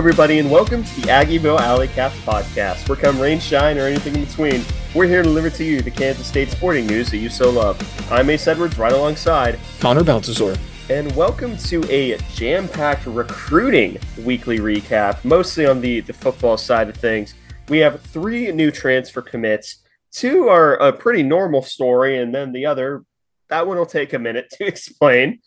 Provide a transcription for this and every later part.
Everybody, and welcome to the Aggieville Alley Cats podcast. Where come rain, shine, or anything in between, we're here to deliver to you the Kansas State sporting news that you so love. I'm Ace Edwards, right alongside Connor Baltazar. And welcome to a jam packed recruiting weekly recap, mostly on the, the football side of things. We have three new transfer commits. Two are a pretty normal story, and then the other, that one will take a minute to explain.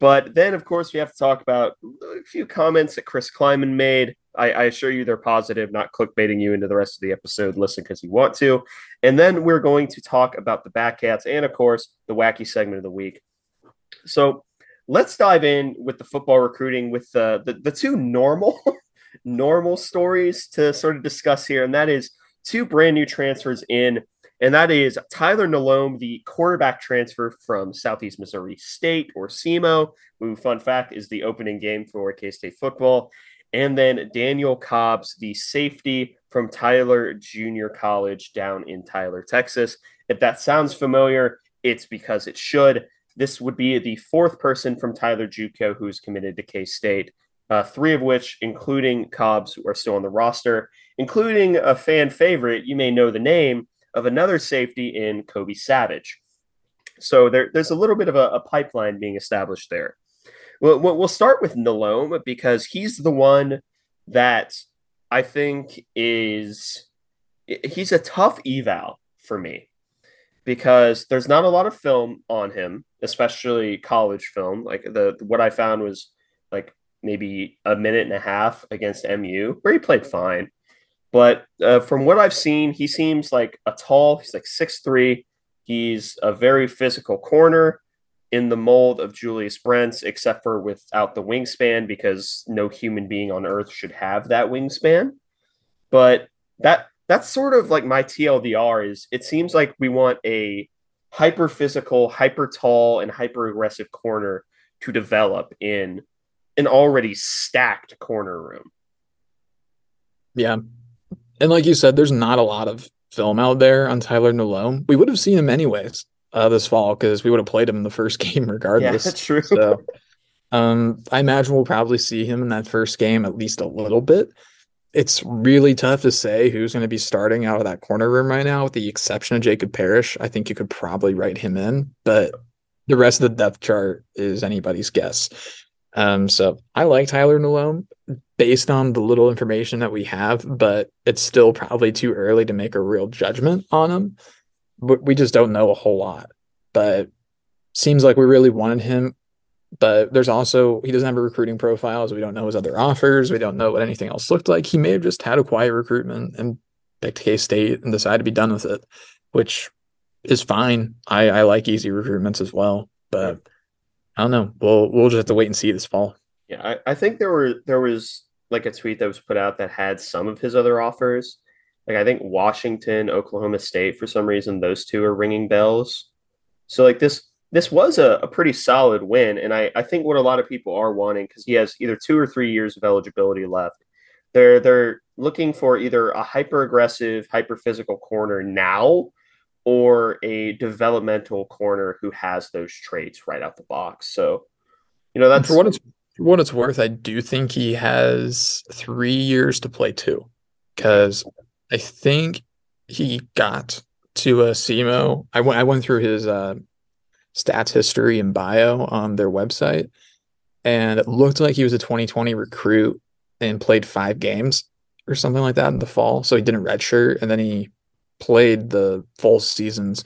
But then, of course, we have to talk about a few comments that Chris Klieman made. I, I, assure you they're positive, not clickbaiting you into the rest of the episode. Listen because you want to. And then we're going to talk about the Batcats and, of course, the wacky segment of the week. So let's dive in with the football recruiting with uh, the, the two normal normal stories to sort of discuss here. And that is two brand new transfers in and that is Tyler Nalome, the quarterback transfer from Southeast Missouri State or SEMO, who, fun fact, is the opening game for K State football. And then Daniel Cobbs, the safety from Tyler Junior College down in Tyler, Texas. If that sounds familiar, it's because it should. This would be the fourth person from Tyler Juco who's committed to K State, uh, three of which, including Cobbs, are still on the roster, including a fan favorite. You may know the name of another safety in Kobe Savage. So there, there's a little bit of a, a pipeline being established there. Well, we'll start with Nalome because he's the one that I think is he's a tough eval for me because there's not a lot of film on him, especially college film. Like the what I found was like maybe a minute and a half against MU, where he played fine. But uh, from what I've seen, he seems like a tall, he's like six three. He's a very physical corner in the mold of Julius Brents, except for without the wingspan, because no human being on earth should have that wingspan. But that that's sort of like my TLDR is it seems like we want a hyper physical, hyper tall, and hyper aggressive corner to develop in an already stacked corner room. Yeah, and like you said, there's not a lot of film out there on Tyler Nalome. We would have seen him anyways uh, this fall because we would have played him in the first game regardless. Yeah, that's true. So, um, I imagine we'll probably see him in that first game at least a little bit. It's really tough to say who's going to be starting out of that corner room right now, with the exception of Jacob Parrish. I think you could probably write him in, but the rest of the depth chart is anybody's guess. Um, so I like Tyler Nalome based on the little information that we have, but it's still probably too early to make a real judgment on him. We just don't know a whole lot. But seems like we really wanted him. But there's also he doesn't have a recruiting profile, so we don't know his other offers. We don't know what anything else looked like. He may have just had a quiet recruitment and picked K State and decided to be done with it, which is fine. I, I like easy recruitments as well, but I don't know. We'll we'll just have to wait and see this fall. Yeah, I, I think there were there was like a tweet that was put out that had some of his other offers. Like I think Washington, Oklahoma State, for some reason, those two are ringing bells. So like this this was a, a pretty solid win. And I, I think what a lot of people are wanting, because he has either two or three years of eligibility left, they're they're looking for either a hyper aggressive, hyper physical corner now or a developmental corner who has those traits right out the box. So, you know, that's for what it's for what it's worth. I do think he has three years to play too, because I think he got to a SEMO. I went I went through his uh, stats history and bio on their website, and it looked like he was a 2020 recruit and played five games or something like that in the fall. So he didn't redshirt, and then he played the full seasons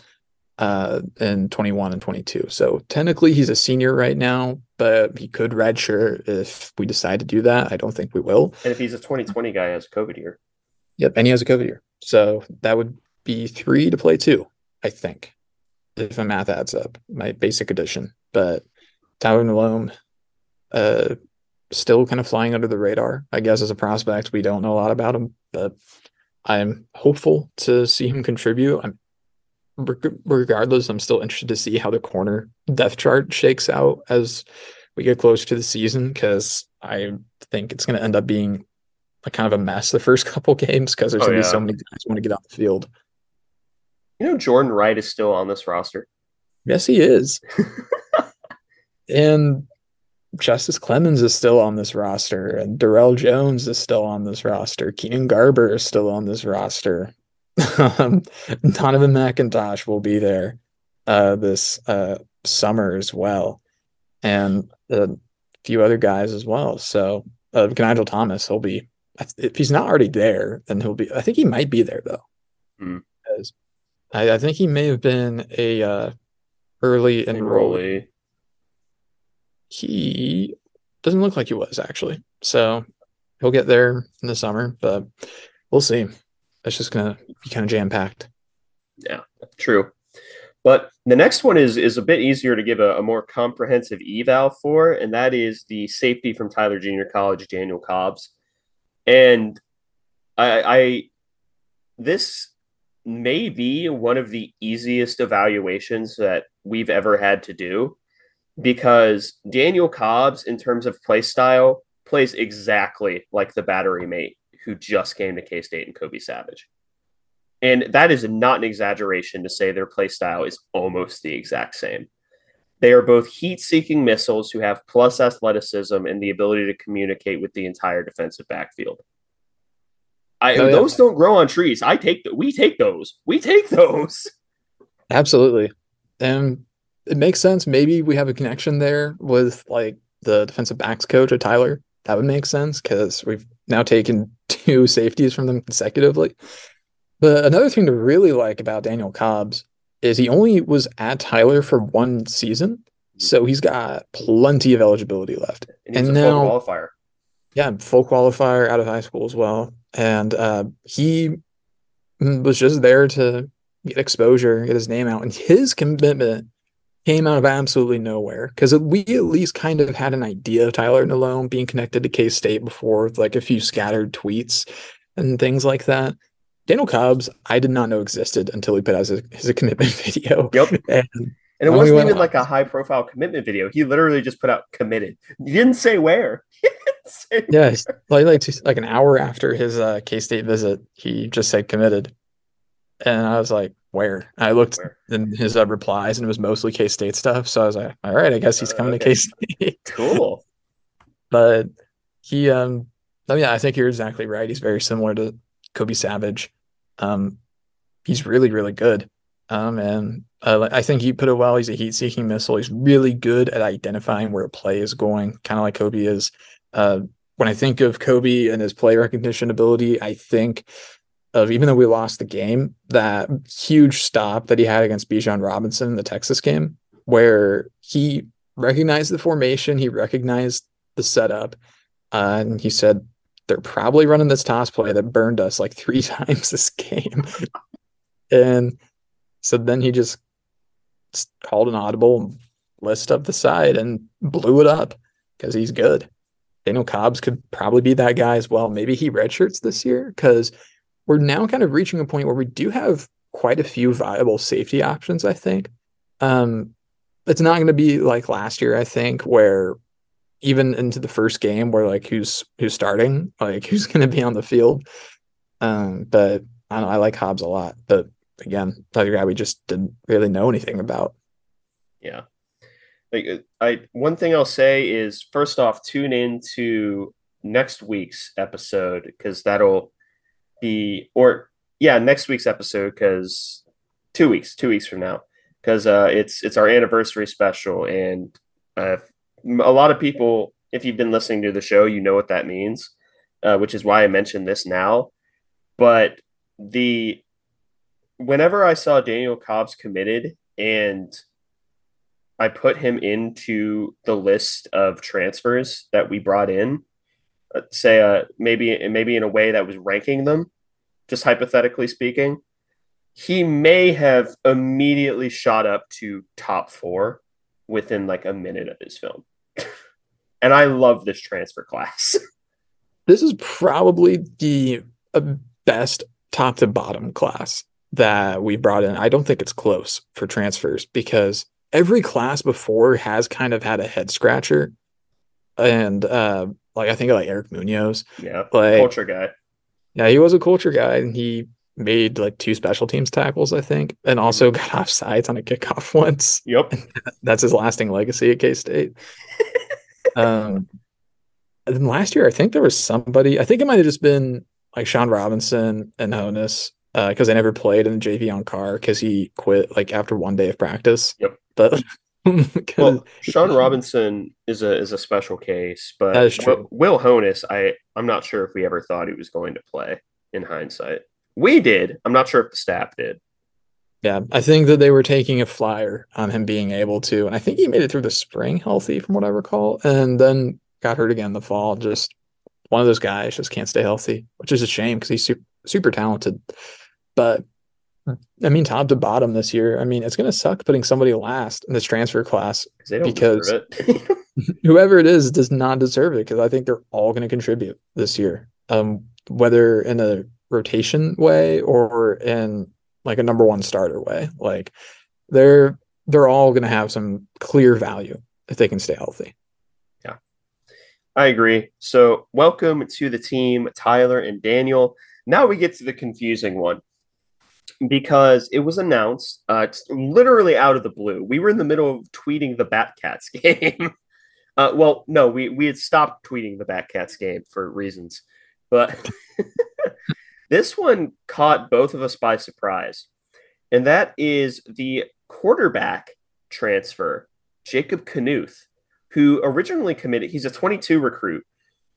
uh, in 21 and 22. So technically he's a senior right now, but he could redshirt if we decide to do that. I don't think we will. And if he's a 2020 guy, has a COVID year. Yep, and he has a COVID year. So that would be three to play two, I think, if my math adds up, my basic addition. But Tyler Nalome, uh, still kind of flying under the radar, I guess, as a prospect. We don't know a lot about him, but I'm hopeful to see him contribute. I'm regardless, I'm still interested to see how the corner depth chart shakes out as we get closer to the season because I think it's going to end up being a kind of a mess the first couple games because there's oh, going to yeah. be so many guys want to get off the field. You know, Jordan Wright is still on this roster. Yes, he is. and Justice Clemens is still on this roster, and Darrell Jones is still on this roster. Keenan Garber is still on this roster. um, Donovan McIntosh will be there uh, this uh, summer as well, and a few other guys as well. So, uh, Nigel Thomas, he'll be if he's not already there, then he'll be. I think he might be there though, because I, I think he may have been a uh, early enrollee. He doesn't look like he was actually, so he'll get there in the summer, but we'll see. It's just gonna be kind of jam packed. Yeah, true. But the next one is is a bit easier to give a, a more comprehensive eval for, and that is the safety from Tyler Junior College, Daniel Cobbs. And I, I this may be one of the easiest evaluations that we've ever had to do because Daniel Cobbs, in terms of play style, plays exactly like the battery mate who just came to K State and Kobe Savage. And that is not an exaggeration to say their play style is almost the exact same. They are both heat seeking missiles who have plus athleticism and the ability to communicate with the entire defensive backfield. I, Oh, yeah. Those don't grow on trees. I take th- we take those. We take those. Absolutely. And it makes sense. Maybe we have a connection there with like the defensive backs coach at Tyler. That would make sense because we've now taken two safeties from them consecutively. But another thing to really like about Daniel Cobbs is he only was at Tyler for one season. So he's got plenty of eligibility left. And he's And a full now- qualifier. Yeah, full qualifier out of high school as well. And uh, he was just there to get exposure, get his name out. And his commitment came out of absolutely nowhere because we at least kind of had an idea of Tyler Nalome being connected to K State before, with, like a few scattered tweets and things like that. Daniel Cobbs, I did not know existed until he put out his, his commitment video. Yep. And And it wasn't even on- like a high profile commitment video. He literally just put out committed. He didn't say where. He didn't say yeah, like like like an hour after his uh, K State visit, he just said committed, and I was like, "Where?" I looked Where? in his uh, replies, and it was mostly K State stuff. So I was like, "All right, I guess he's Uh, coming okay. to K State." Cool. but he, um, oh yeah, I think you're exactly right. He's very similar to Kobe Savage. Um, he's really really good. Um, and uh, I think he put it well. He's a heat-seeking missile. He's really good at identifying where a play is going, kind of like Kobe is. Uh, when I think of Kobe and his play recognition ability, I think of even though we lost the game, that huge stop that he had against Bijan Robinson in the Texas game, where he recognized the formation, he recognized the setup, uh, and he said, "They're probably running this toss play that burned us like three times this game," and so then he just called an audible, list up the side, and blew it up because he's good. Daniel Cobbs could probably be that guy as well. Maybe he redshirts this year because we're now kind of reaching a point where we do have quite a few viable safety options, I think. Um, it's not going to be like last year, I think, where even into the first game where like who's who's starting, like who's going to be on the field. Um, but I don't I like Hobbs a lot, but again, another guy we just didn't really know anything about. Yeah. Like I one thing I'll say is first off, tune in to next week's episode because that'll be or yeah, next week's episode because two weeks, two weeks from now. Because uh it's it's our anniversary special and uh a lot of people, if you've been listening to the show, you know what that means, uh, which is why I mentioned this now. But the whenever I saw Daniel Cobbs committed and I put him into the list of transfers that we brought in, say uh, maybe maybe in a way that was ranking them, just hypothetically speaking, he may have immediately shot up to top four within like a minute of his film. and I love this transfer class. This is probably the uh, best top to bottom class that we brought in. I don't think it's close for transfers because every class before has kind of had a head scratcher. And uh like I think of like Eric Munoz. yeah, Like culture guy. yeah, he was a culture guy and he made like two special teams tackles, I think, and also got off sides on a kickoff once. Yep. That's his lasting legacy at K State. um, and then last year, I think there was somebody. I think it might have just been like Sean Robinson and Honas Uh, because uh, I never played in the JV on car because he quit like after one day of practice. Yep. But well, Sean Robinson is a is a special case, but that is true. Will, Will Honas, I I'm not sure if we ever thought he was going to play. In hindsight, we did. I'm not sure if the staff did. Yeah, I think that they were taking a flyer on him being able to, and I think he made it through the spring healthy, from what I recall, and then got hurt again in the fall. Just one of those guys just can't stay healthy, which is a shame because he's super, super talented. But I mean, top to bottom this year, I mean, it's going to suck putting somebody last in this transfer class because whoever it is does not deserve it because I think they're all going to contribute this year, um, whether in a rotation way or in like a number one starter way. Like they're they're all going to have some clear value if they can stay healthy. Yeah, I agree. So welcome to the team, Tyler and Daniel. Now we get to the confusing one because it was announced uh, literally out of the blue. We were in the middle of tweeting the Batcats game. uh, well, no, we, we had stopped tweeting the Batcats game for reasons, but this one caught both of us by surprise. And that is the quarterback transfer, Jacob Knuth, who originally committed, he's a 22 recruit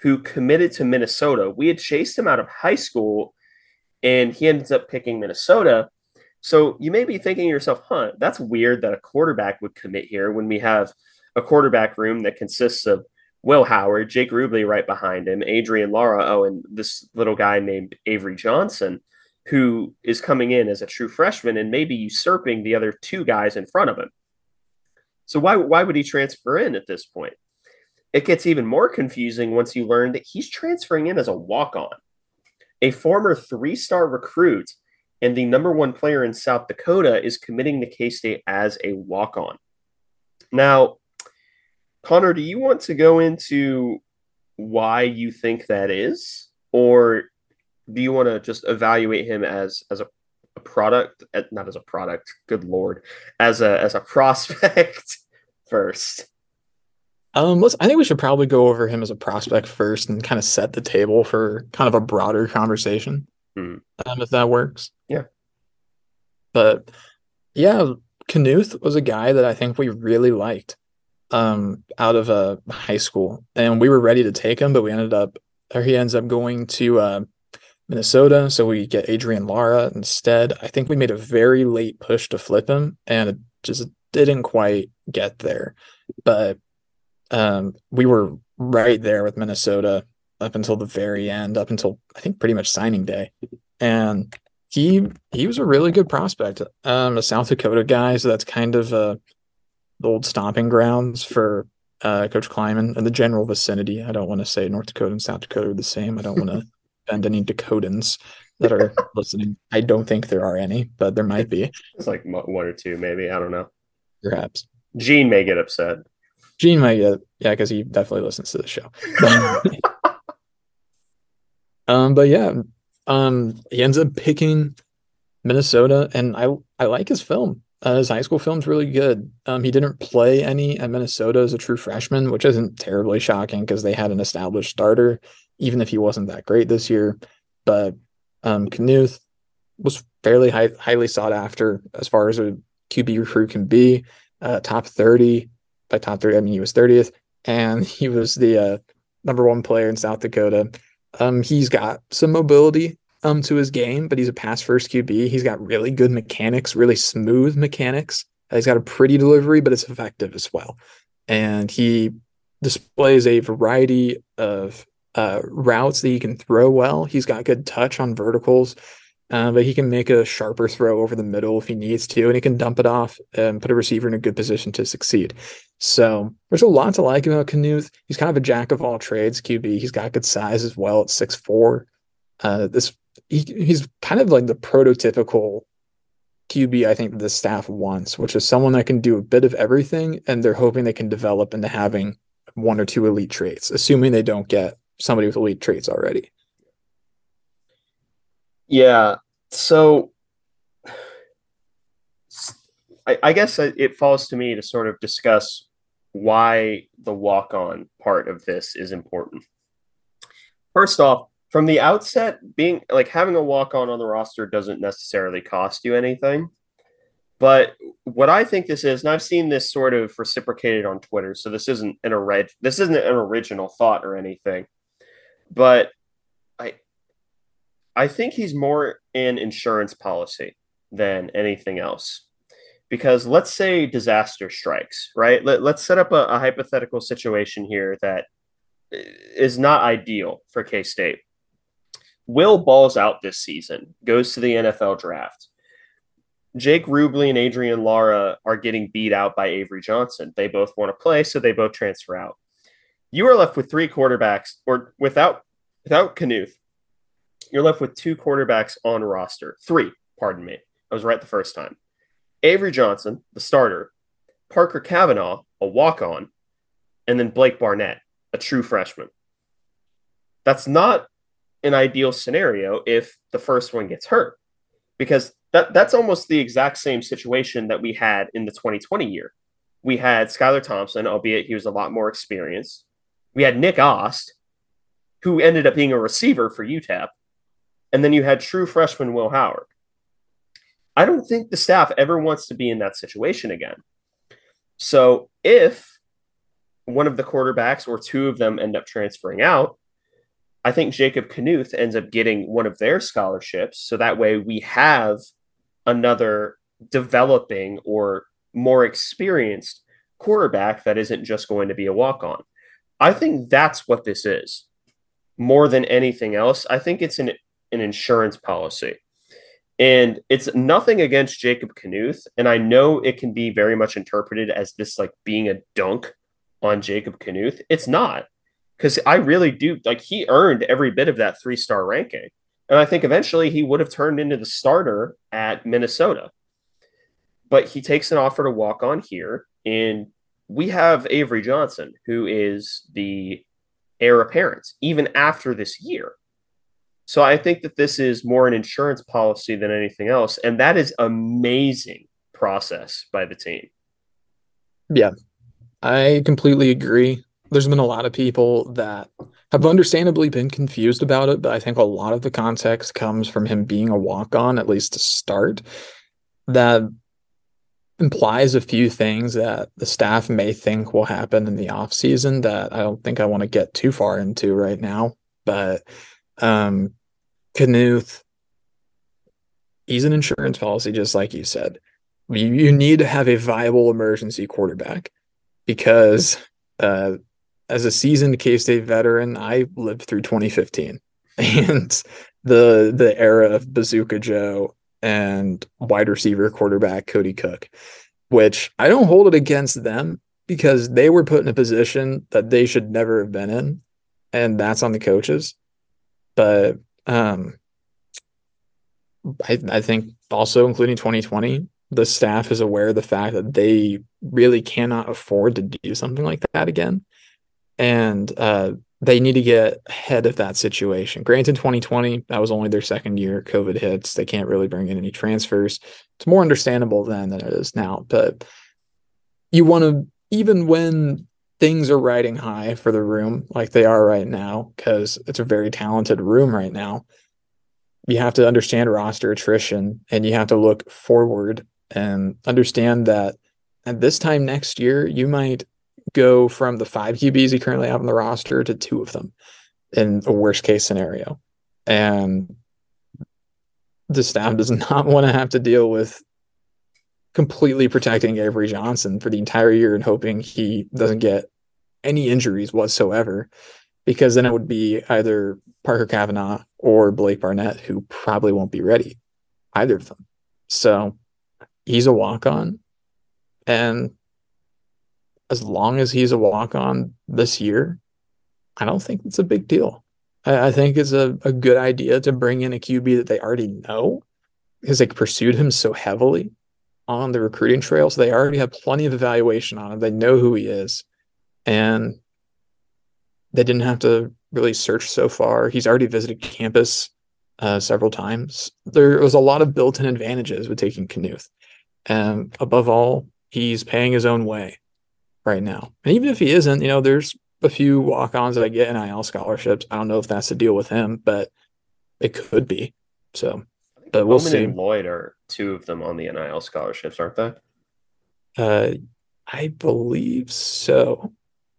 who committed to Minnesota. We had chased him out of high school and he ends up picking Minnesota. So you may be thinking to yourself, huh, that's weird that a quarterback would commit here when we have a quarterback room that consists of Will Howard, Jake Rubley right behind him, Adrian Lara, oh, and this little guy named Avery Johnson, who is coming in as a true freshman and maybe usurping the other two guys in front of him. So why why would he transfer in at this point? It gets even more confusing once you learn that he's transferring in as a walk-on a former three star recruit and the number one player in South Dakota is committing to K State as a walk on. Now, Connor, do you want to go into why you think that is? Or do you want to just evaluate him as as a, a product, not as a product, good lord, as a as a prospect first? Um, let's. I think we should probably go over him as a prospect first and kind of set the table for kind of a broader conversation, mm. um, if that works. Yeah. But yeah, Knuth was a guy that I think we really liked um, out of uh, high school, and we were ready to take him, but we ended up, or he ends up going to uh, Minnesota, so we get Adrian Lara instead. I think we made a very late push to flip him, and it just didn't quite get there, but um, we were right there with Minnesota up until the very end, up until I think pretty much signing day. And he he was a really good prospect. Um, a South Dakota guy, so that's kind of uh, the old stomping grounds for uh, Coach Klieman and the general vicinity. I don't want to say North Dakota and South Dakota are the same. I don't want to offend any Dakotans that are listening. I don't think there are any, but there might be. It's like one or two, maybe. I don't know. Perhaps. Gene may get upset. Gene might get yeah, because he definitely listens to the show. um, but yeah, um, he ends up picking Minnesota, and I I like his film. Uh, his high school film's really good. Um, he didn't play any at Minnesota as a true freshman, which isn't terribly shocking because they had an established starter, even if he wasn't that great this year. But um, Knuth was fairly high, highly sought after as far as a QB recruit can be. Uh, top 30 by top 30. I mean, he was 30th and he was the uh, number one player in South Dakota. Um, he's got some mobility um, to his game, but he's a pass first QB. He's got really good mechanics, really smooth mechanics. He's got a pretty delivery, but it's effective as well. And he displays a variety of uh, routes that he can throw well. He's got good touch on verticals uh, but he can make a sharper throw over the middle if he needs to, and he can dump it off and put a receiver in a good position to succeed. So there's a lot to like about Knuth. He's kind of a jack of all trades QB. He's got good size as well at six four. Uh, this he, he's kind of like the prototypical QB I think the staff wants, which is someone that can do a bit of everything, and they're hoping they can develop into having one or two elite traits, assuming they don't get somebody with elite traits already. Yeah. So I, I guess it falls to me to sort of discuss why the walk on part of this is important. First off, from the outset, being like having a walk on on the roster doesn't necessarily cost you anything. But what I think this is, and I've seen this sort of reciprocated on Twitter, so this isn't an this isn't an original thought or anything, but I think he's more an insurance policy than anything else. Because let's say disaster strikes, right? Let, let's set up a, a hypothetical situation here that is not ideal for K State. Will balls out this season, goes to the NFL draft. Jake Rubley and Adrian Lara are getting beat out by Avery Johnson. They both want to play, so they both transfer out. You are left with three quarterbacks, or without without Knuth, you're left with two quarterbacks on roster. Three, pardon me. I was right the first time. Avery Johnson, the starter, Parker Kavanaugh, a walk on, and then Blake Barnett, a true freshman. That's not an ideal scenario if the first one gets hurt because that, that's almost the exact same situation that we had in the 2020 year. We had Skylar Thompson, albeit he was a lot more experienced. We had Nick Ast, who ended up being a receiver for UTEP. And then you had true freshman Will Howard. I don't think the staff ever wants to be in that situation again. So if one of the quarterbacks or two of them end up transferring out, I think Jacob Knuth ends up getting one of their scholarships. So that way we have another developing or more experienced quarterback that isn't just going to be a walk on. I think that's what this is more than anything else. I think it's an, an insurance policy. And it's nothing against Jacob Knuth. And I know it can be very much interpreted as this like being a dunk on Jacob Knuth. It's not because I really do like he earned every bit of that three star ranking. And I think eventually he would have turned into the starter at Minnesota. But he takes an offer to walk on here. And we have Avery Johnson, who is the heir apparent, even after this year. So I think that this is more an insurance policy than anything else. And that is amazing process by the team. Yeah, I completely agree there's been a lot of people that have understandably been confused about it, but I think a lot of the context comes from him being a walk on, at least to start, that implies a few things that the staff may think will happen in the off season that I don't think I want to get too far into right now. But um Knuth, he's an insurance policy, just like you said. You, you need to have a viable emergency quarterback because uh, as a seasoned K State veteran, I lived through 2015 and the the era of Bazooka Joe and wide receiver quarterback Kody Cook, which I don't hold it against them because they were put in a position that they should never have been in, and that's on the coaches. But um, I, I think also including 2020, the staff is aware of the fact that they really cannot afford to do something like that again and uh, they need to get ahead of that situation. Granted, 2020, that was only their second year. COVID hits. They can't really bring in any transfers. It's more understandable then than it is now. But you want to, even when things are riding high for the room, like they are right now, because it's a very talented room right now, you have to understand roster attrition and you have to look forward and understand that at this time next year, you might go from the five QBs you currently have on the roster to two of them in a worst case scenario. And the staff does not want to have to deal with completely protecting Avery Johnson for the entire year and hoping he doesn't get any injuries whatsoever, because then it would be either Parker Cavanaugh or Blake Barnett, who probably won't be ready, either of them. So he's a walk on. And as long as he's a walk on this year, I don't think it's a big deal. I, I think it's a, a good idea to bring in a QB that they already know because they pursued him so heavily on the recruiting trail. So they already have plenty of evaluation on him. They know who he is. And they didn't have to really search so far. He's already visited campus uh, several times. There was a lot of built in advantages with taking Knuth. And above all, he's paying his own way right now. And even if he isn't, you know, there's a few walk-ons that I get NIL scholarships. I don't know if that's the deal with him, but it could be. So, but we'll Bowman see. and Lloyd are two of them on the NIL scholarships, aren't they? Uh, I believe so.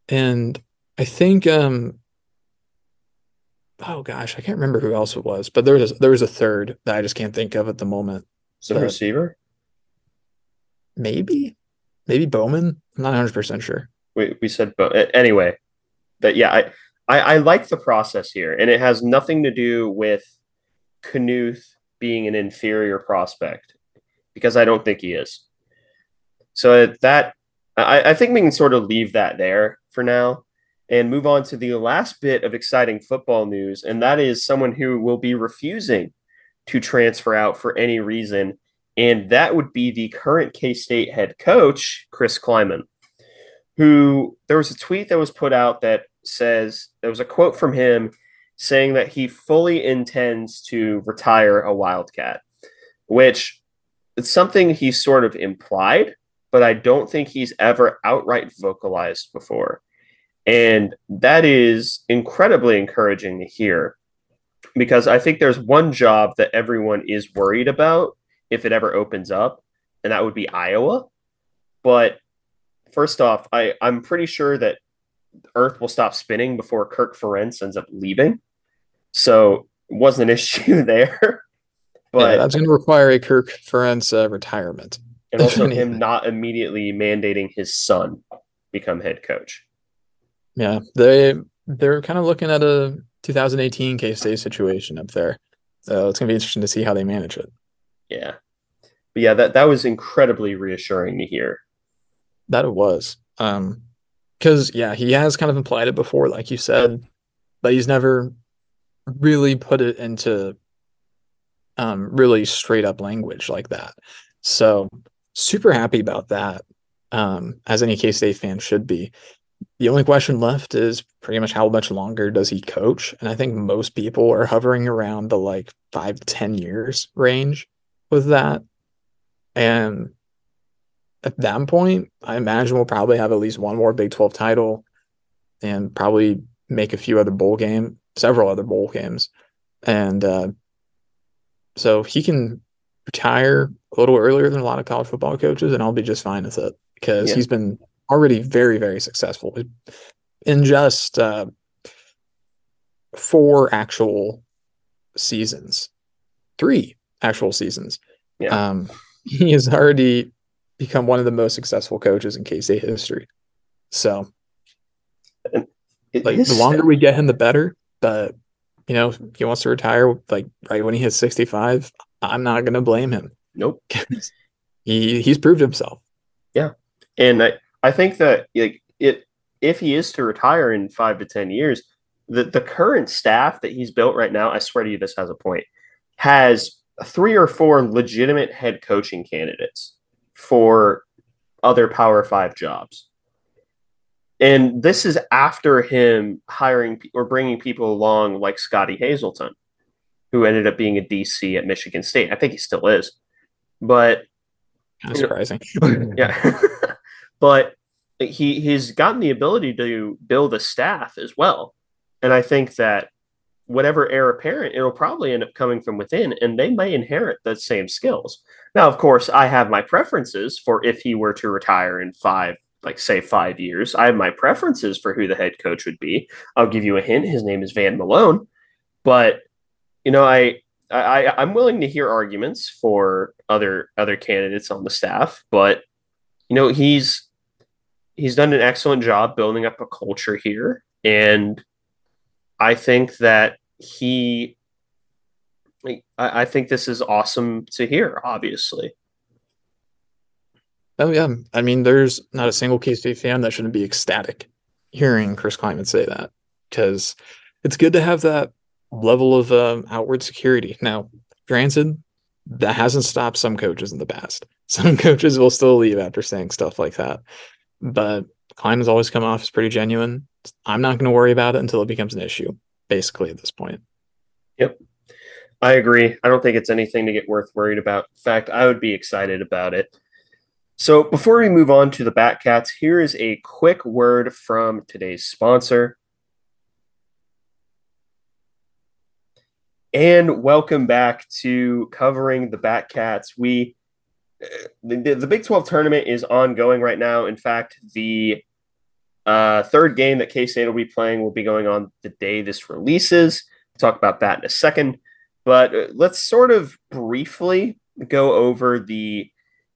And I think um oh gosh, I can't remember who else it was, but there was there was a third that I just can't think of at the moment. Some receiver. Maybe, maybe Bowman. I'm not 100 percent sure. We we said, but anyway, but yeah, I, I I like the process here, and it has nothing to do with Knuth being an inferior prospect because I don't think he is. So that I, I think we can sort of leave that there for now and move on to the last bit of exciting football news, and that is someone who will be refusing to transfer out for any reason, and that would be the current K State head coach, Chris Klieman who there was a tweet that was put out that says there was a quote from him saying that he fully intends to retire a Wildcat, which it's something he sort of implied, but I don't think he's ever outright vocalized before. And that is incredibly encouraging to hear because I think there's one job that everyone is worried about if it ever opens up, and that would be Iowa. But first off, I, I'm pretty sure that Earth will stop spinning before Kirk Ferentz ends up leaving. So wasn't an issue there. But yeah, that's going to require a Kirk Ferentz uh, retirement. and also him not immediately mandating his son become head coach. Yeah, they they're kind of looking at a 2018 K State situation up there. So it's going to be interesting to see how they manage it. Yeah. But yeah, that, that was incredibly reassuring to hear. That it was. Um, because yeah, he has kind of implied it before, like you said, but he's never really put it into um really straight up language like that. So super happy about that. Um, as any K State fan should be. The only question left is pretty much how much longer does he coach? And I think most people are hovering around the like five to ten years range with that. And at that point, I imagine we'll probably have at least one more Big 12 title and probably make a few other bowl game, several other bowl games. And uh, so he can retire a little earlier than a lot of college football coaches, and I'll be just fine with it because Yeah. he's been already very, very successful in just uh, four actual seasons, three actual seasons. Yeah. Um, he has already become one of the most successful coaches in K State history. So, like, the longer we get him, the better. But you know, he wants to retire like right when he hits sixty five. I'm not going to blame him. Nope. he he's proved himself. Yeah. And I, I think that like it if he is to retire in five to ten years, the, the current staff that he's built right now, I swear to you this has a point, has three or four legitimate head coaching candidates for other power five jobs. And this is after him hiring pe- or bringing people along like Scottie Hazelton, who ended up being a DC at Michigan State. I think he still is. But Kind of Yeah. surprising. yeah. but he he's gotten the ability to build a staff as well. And I think that whatever heir apparent, it'll probably end up coming from within, and they may inherit the same skills. Now, of course, I have my preferences for if he were to retire in five, like say five years. I have my preferences for who the head coach would be. I'll give you a hint. His name is Van Malone. But you know, I I, I'm willing to hear arguments for other other candidates on the staff, but you know he's he's done an excellent job building up a culture here, and I think that he, I, I think this is awesome to hear. Obviously, Oh yeah, I mean, there's not a single K State fan that shouldn't be ecstatic hearing Chris Klieman say that because it's good to have that level of um, outward security. Now, granted, that hasn't stopped some coaches in the past. Some coaches will still leave after saying stuff like that, but Klieman's always come off as pretty genuine. I'm not going to worry about it until it becomes an issue. Basically, at this point. Yep. I agree. I don't think it's anything to get worth worried about. In fact, I would be excited about it. So before we move on to the Batcats, here is a quick word from today's sponsor. And welcome back to covering the Batcats. We the, the Big 12 tournament is ongoing right now. In fact, the uh, third game that K State will be playing will be going on the day this releases. We'll talk about that in a second. But uh, let's sort of briefly go over the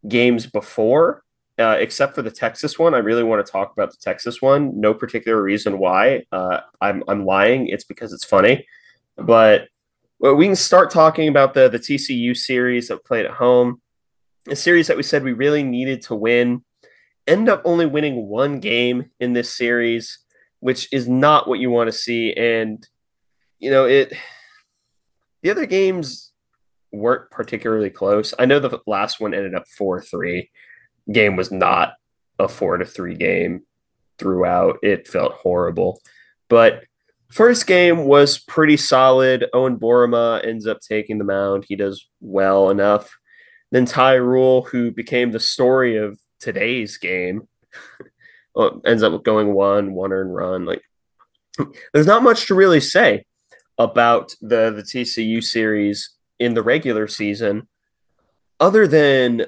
games before, uh, except for the Texas one. I really want to talk about the Texas one. No particular reason why. Uh, I'm, I'm lying. It's because it's funny. But well, we can start talking about the, the TCU series that played at home a series that we said we really needed to win. End up only winning one game in this series, which is not what you want to see. And, you know, it, the other games weren't particularly close. I know the last one ended up 4 3. Game was not a 4 to 3 game throughout. It felt horrible. But first game was pretty solid. Owen Boerema ends up taking the mound. He does well enough then Ty Ruhl, who became the story of today's game, ends up going one, one earned run. Like, there's not much to really say about the the TCU series in the regular season, other than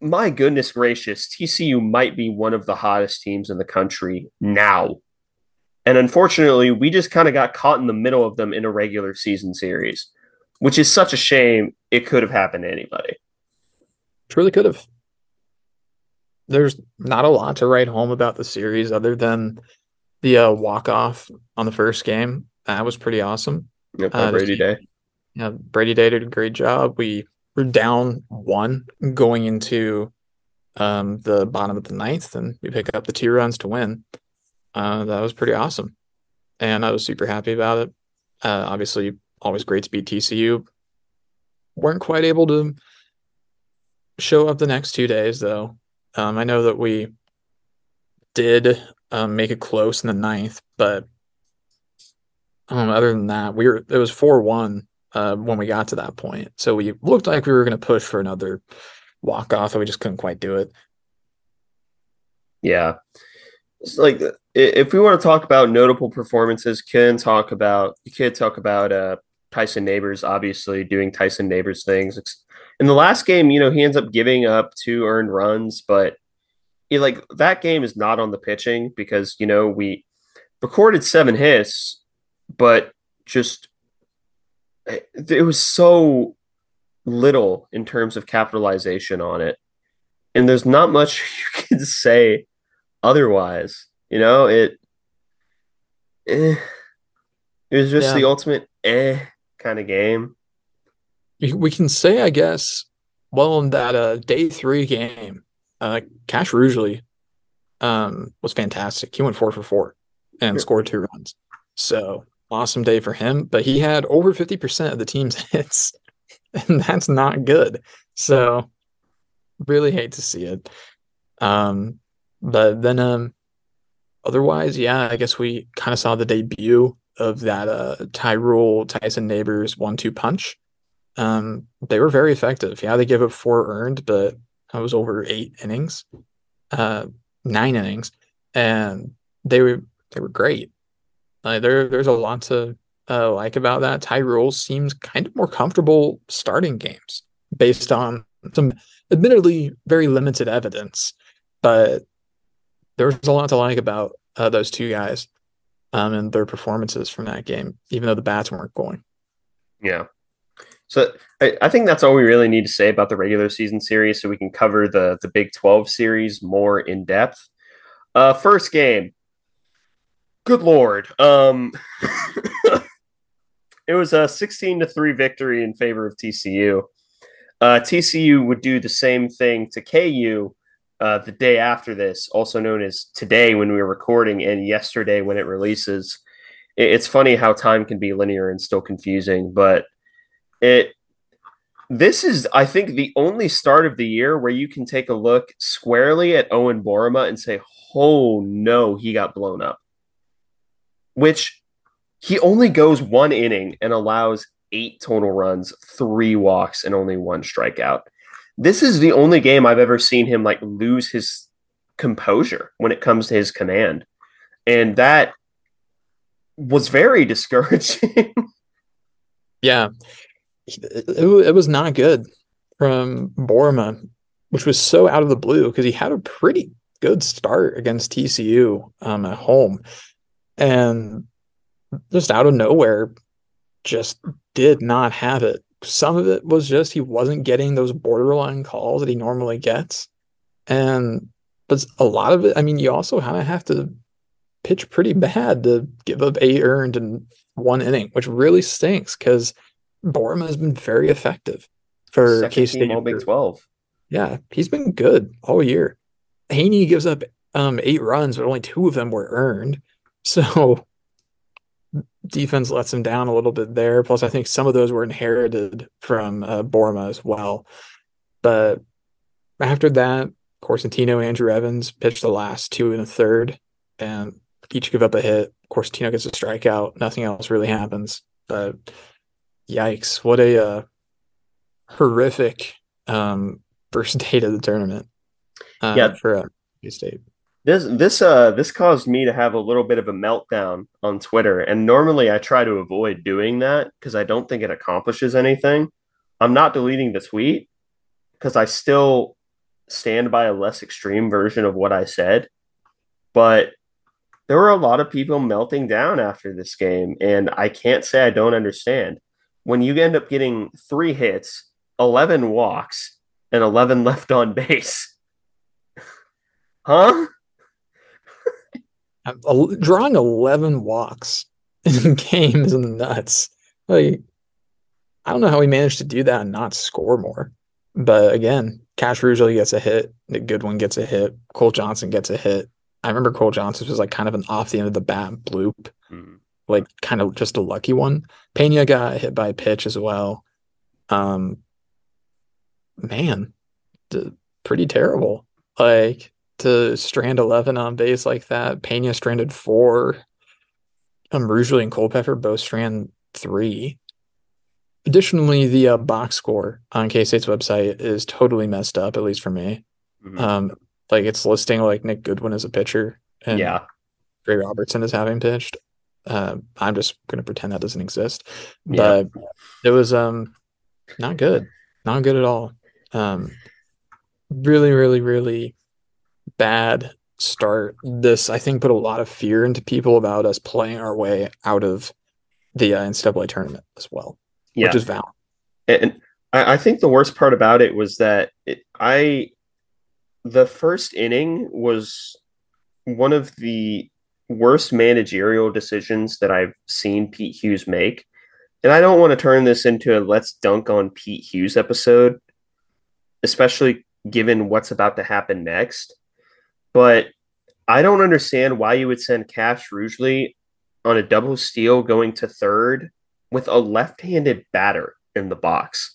my goodness gracious, TCU might be one of the hottest teams in the country now. And unfortunately, we just kind of got caught in the middle of them in a regular season series, which is such a shame. It could have happened to anybody. Truly could have. There's not a lot to write home about the series other than the uh, walk off on the first game. That was pretty awesome. Yep, uh, Brady Day. Yeah, Brady Day did a great job. We were down one going into um, the bottom of the ninth, and we pick up the two runs to win. Uh, that was pretty awesome, and I was super happy about it. Uh, obviously, always great to beat TCU. weren't quite able to show up the next two days, though. Um, I know that we did um, make it close in the ninth, but um, other than that, we were it was four one uh, when we got to that point. So we looked like we were going to push for another walk off, and we just couldn't quite do it. Yeah, it's like if we want to talk about notable performances, can talk about you can talk about uh, Tyson Neighbors, obviously doing Tyson Neighbors things in the last game, you know, he ends up giving up two earned runs, but he, like that game is not on the pitching because you know we recorded seven hits, but just it was so little in terms of capitalization on it, and there's not much you can say otherwise. You know, it eh, it was just yeah. the ultimate eh kind of game we can say, I guess, well, in that uh, day three game, uh, Cash Ruggeri um, was fantastic. He went four for four and yeah. scored two runs. So awesome day for him. But he had over 50% of the team's hits, and that's not good. So really hate to see it. Um, but then um, otherwise, yeah, I guess we kind of saw the debut of that uh, Ty Ruhl Tyson Neighbors one two punch. Um, they were very effective. Yeah, they gave up four earned, but that was over eight innings, uh, nine innings, and they were they were great. Like there, there's a lot to uh, like about that. Ty Ruhl seems kind of more comfortable starting games based on some admittedly very limited evidence, but there's a lot to like about uh, those two guys um, and their performances from that game, even though the bats weren't going. Yeah, so I, I, think that's all we really need to say about the regular season series, so we can cover the the Big Twelve series more in depth. Uh, first game. Good lord. Um, it was a sixteen to three victory in favor of TCU. Uh, TCU would do the same thing to KU uh, the day after this, also known as today when we were recording and yesterday when it releases. It's funny how time can be linear and still confusing, but it this is, I think, the only start of the year where you can take a look squarely at Owen Boerema and say, "Oh no, he got blown up." Which he only goes one inning and allows eight total runs, three walks, and only one strikeout. this is the only game I've ever seen him like lose his composure when it comes to his command. And that was very discouraging. yeah. It, was not good from Boerema, which was so out of the blue because he had a pretty good start against TCU um, at home. And just out of nowhere, just did not have it. Some of it was just he wasn't getting those borderline calls that he normally gets. And but a lot of it, I mean, you also kind of have to pitch pretty bad to give up eight earned in one inning, which really stinks because Boerema has been very effective for K State. Big Twelve. Yeah, he's been good all year. Haney gives up um, eight runs, but only two of them were earned. So defense lets him down a little bit there. Plus, I think some of those were inherited from uh, Boerema as well. But after that, Corsentino, Andrew Evans pitched the last two and a third, and each give up a hit. Corsentino gets a strikeout. Nothing else really happens. But yikes, what a uh, horrific um, first day of the tournament. Uh, yeah, for uh, State. This this uh this caused me to have a little bit of a meltdown on Twitter, and normally I try to avoid doing that because I don't think it accomplishes anything. I'm not deleting the tweet because I still stand by a less extreme version of what I said, but there were a lot of people melting down after this game, and I can't say I don't understand. When you end up getting three hits, 11 walks, and 11 left on base, huh? Drawing 11 walks in games in the nuts. Like, I don't know how he managed to do that and not score more. But again, Cash usually gets a hit. Nick Goodwin gets a hit. Cole Johnson gets a hit. I remember Cole Johnson was like kind of an off the end of the bat bloop, mm-hmm. like kind of just a lucky one. Pena got hit by a pitch as well. Um, man, pretty terrible. Like to strand 11 on base like that. Pena stranded four. Um, Ruggeri and Culpepper both strand three. Additionally, the uh, box score on K State's website is totally messed up, at least for me. Mm-hmm. Um, like it's listing like Nick Goodwin as a pitcher and yeah, Gray Robertson is having pitched. Uh, I'm just gonna pretend that doesn't exist, but yeah. it was um not good, not good at all. Um, really, really, really bad start. This I think put a lot of fear into people about us playing our way out of the uh, NCAA tournament as well yeah. which is valid. And I, I think the worst part about it was that it, I, the first inning was one of the worst managerial decisions that I've seen Pete Hughes make. And I don't want to turn this into a let's dunk on Pete Hughes episode, especially given what's about to happen next. But I don't understand why you would send Cash Ruggeri on a double steal going to third with a left-handed batter in the box.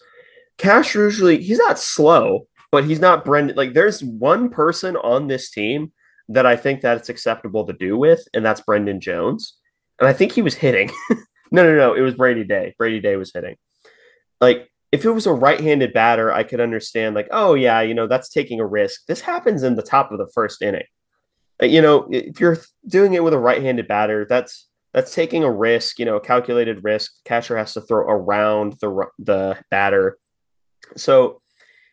Cash usually he's not slow, but he's not Brendan. Like there's one person on this team that I think that it's acceptable to do with, and that's Brendan Jones. And I think he was hitting. no, no, no. It was Brady Day. Brady Day was hitting. Like if it was a right-handed batter, I could understand. Like, oh yeah, you know that's taking a risk. This happens in the top of the first inning. Uh, you know, if you're doing it with a right-handed batter, that's that's taking a risk, you know, a calculated risk. Catcher has to throw around the the batter. So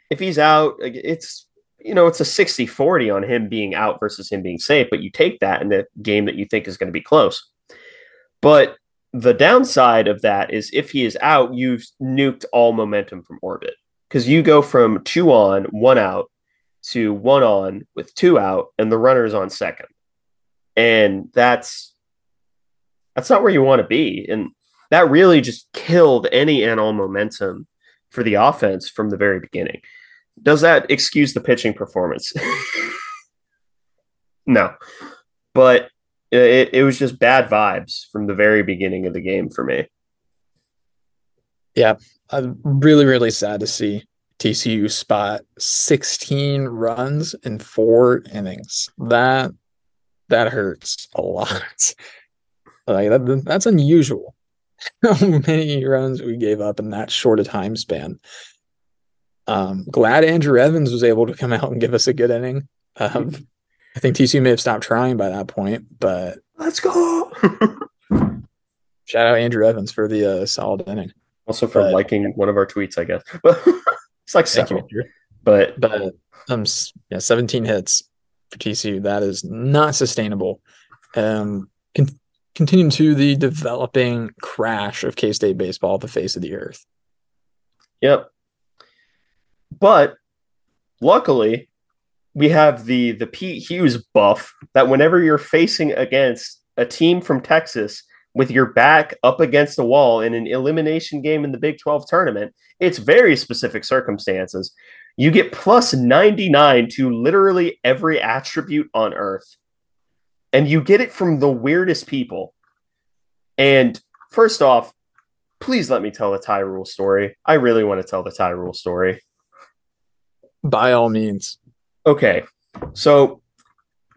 if he's out, it's you know, it's a 60-40 on him being out versus him being safe, but you take that in the game that you think is going to be close. But the downside of that is if he is out, you've nuked all momentum from orbit because you go from two on, one out to one on with two out, and the runner is on second. And that's that's not where you want to be. And that really just killed any and all momentum for the offense from the very beginning. Does that excuse the pitching performance? no. But it, it was just bad vibes from the very beginning of the game for me. Yeah, I'm really, really sad to see TCU spot 16 runs in four innings. That that hurts a lot. Like that, that's unusual. How many runs we gave up in that short a time span. Um, glad Andrew Evans was able to come out and give us a good inning. Um, I think TCU may have stopped trying by that point, but let's go. shout out Andrew Evans for the uh, solid inning. Also for but, liking one of our tweets, I guess. it's like several. You, but but um yeah, 17 hits for TCU. That is not sustainable. Um, con- continuing to the developing crash of K State baseball, the face of the earth. Yep. But luckily, we have the the Pete Hughes buff that whenever you're facing against a team from Texas with your back up against the wall in an elimination game in the Big 12 tournament, it's very specific circumstances. You get plus 99 to literally every attribute on earth. And you get it from the weirdest people. And first off, please let me tell the Ty Ruhl story. I really want to tell the Ty Ruhl story. By all means. Okay. So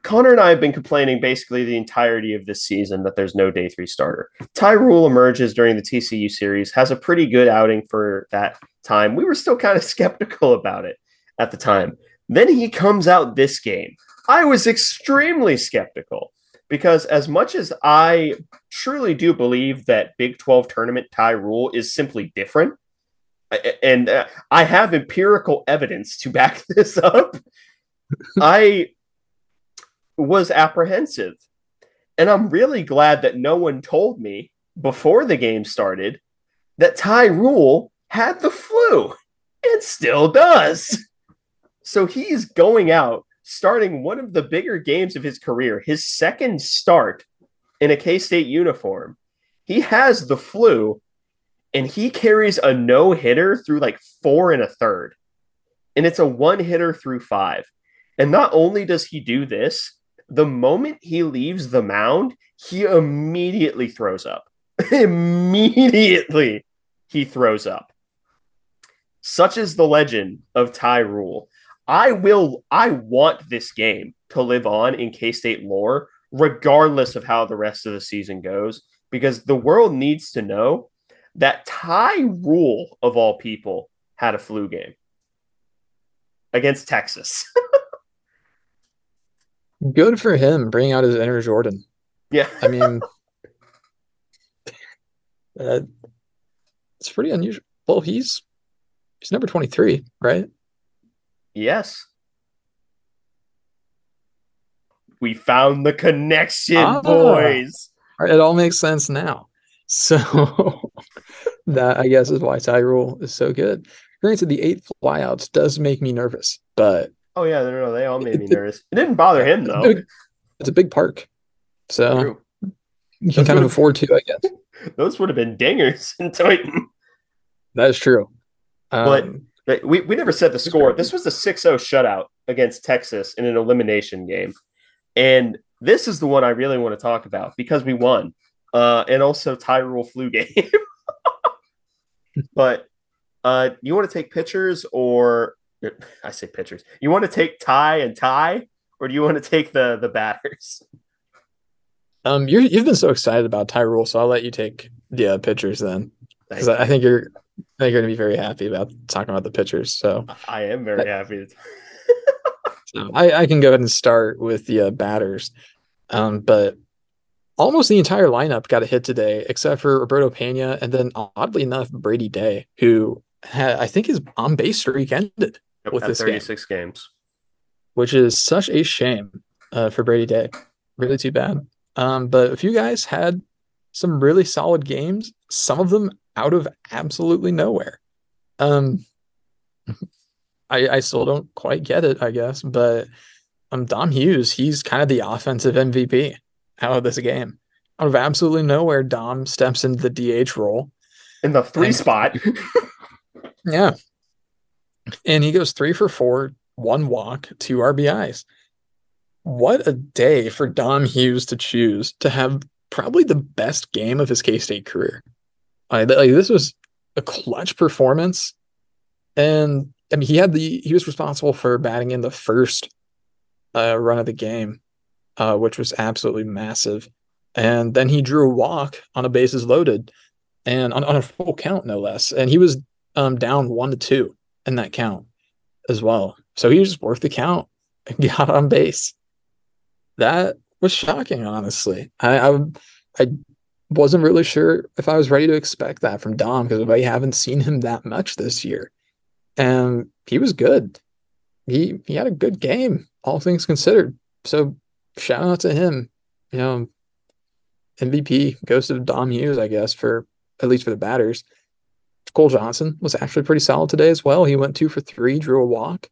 Connor and I have been complaining basically the entirety of this season that there's no day three starter. Ty Ruhl emerges during the TCU series, has a pretty good outing for that time. We were still kind of skeptical about it at the time. Then he comes out this game. I was extremely skeptical because, as much as I truly do believe that Big 12 tournament Ty Ruhl is simply different, and uh, I have empirical evidence to back this up, I was apprehensive. And I'm really glad that no one told me before the game started that Ty Ruhl had the flu and still does. So he's going out, starting one of the bigger games of his career, his second start in a K State uniform. He has the flu and he carries a no hitter through like four and a third. And it's a one hitter through five. And not only does he do this, the moment he leaves the mound, he immediately throws up. immediately he throws up. Such is the legend of Ty Ruhl. I will, I want this game to live on in K State lore, regardless of how the rest of the season goes, because the world needs to know that Ty Ruhl, of all people, had a flu game against Texas. Good for him, bringing out his inner Jordan. Yeah, I mean, uh, it's pretty unusual. Well, he's he's number twenty three, right? Yes. We found the connection, ah, boys. It all makes sense now. So that I guess is why Ruhl is so good. Granted, the eight flyouts does make me nervous, but Oh yeah, no, no, they all made me nervous. It didn't bother him though. It's a big park, so True. you can Those kind of afford to, I guess. Those would have been dingers in Tointon. That is true. Um, but we, we never said the score. This was a 6-0 shutout against Texas in an elimination game. And this is the one I really want to talk about because we won. Uh, and also Ty Ruhl flu game. but uh, you want to take pictures or I say pitchers. You want to take Ty and Ty, or do you want to take the the batters? Um, you you've been so excited about Ty Ruhl, so I'll let you take the uh, pitchers then, because I think you're I think you're going to be very happy about talking about the pitchers. So I am very I, happy. so I I can go ahead and start with the uh, batters, um, but almost the entire lineup got a hit today, except for Roberto Pena, and then oddly enough, Brady Day, who I think his on base streak ended yep, with this 36 game, games, which is such a shame uh, for Brady Day. Really too bad. Um, but a few guys had some really solid games. Some of them out of absolutely nowhere. Um, I, I still don't quite get it, I guess, but um, Dom Hughes, he's kind of the offensive MVP out of this game. Out of absolutely nowhere, Dom steps into the DH role in the three and, spot. yeah, and he goes three for four, one walk, two RBIs. What a day for Dom Hughes to choose to have probably the best game of his K State career. like this was a clutch performance, and I mean he had the he was responsible for batting in the first uh, run of the game, uh, which was absolutely massive. And then he drew a walk on a bases loaded, and on, on a full count no less. And he was um, down one to two in that count as well. So he just worked the count and got on base. That was shocking, honestly. I I, I wasn't really sure if I was ready to expect that from Dom because I haven't seen him that much this year. And he was good. He he had a good game, all things considered. So shout out to him. You know, MVP goes to Dom Hughes, I guess, for at least for the batters. Cole Johnson was actually pretty solid today as well. He went two for three, drew a walk.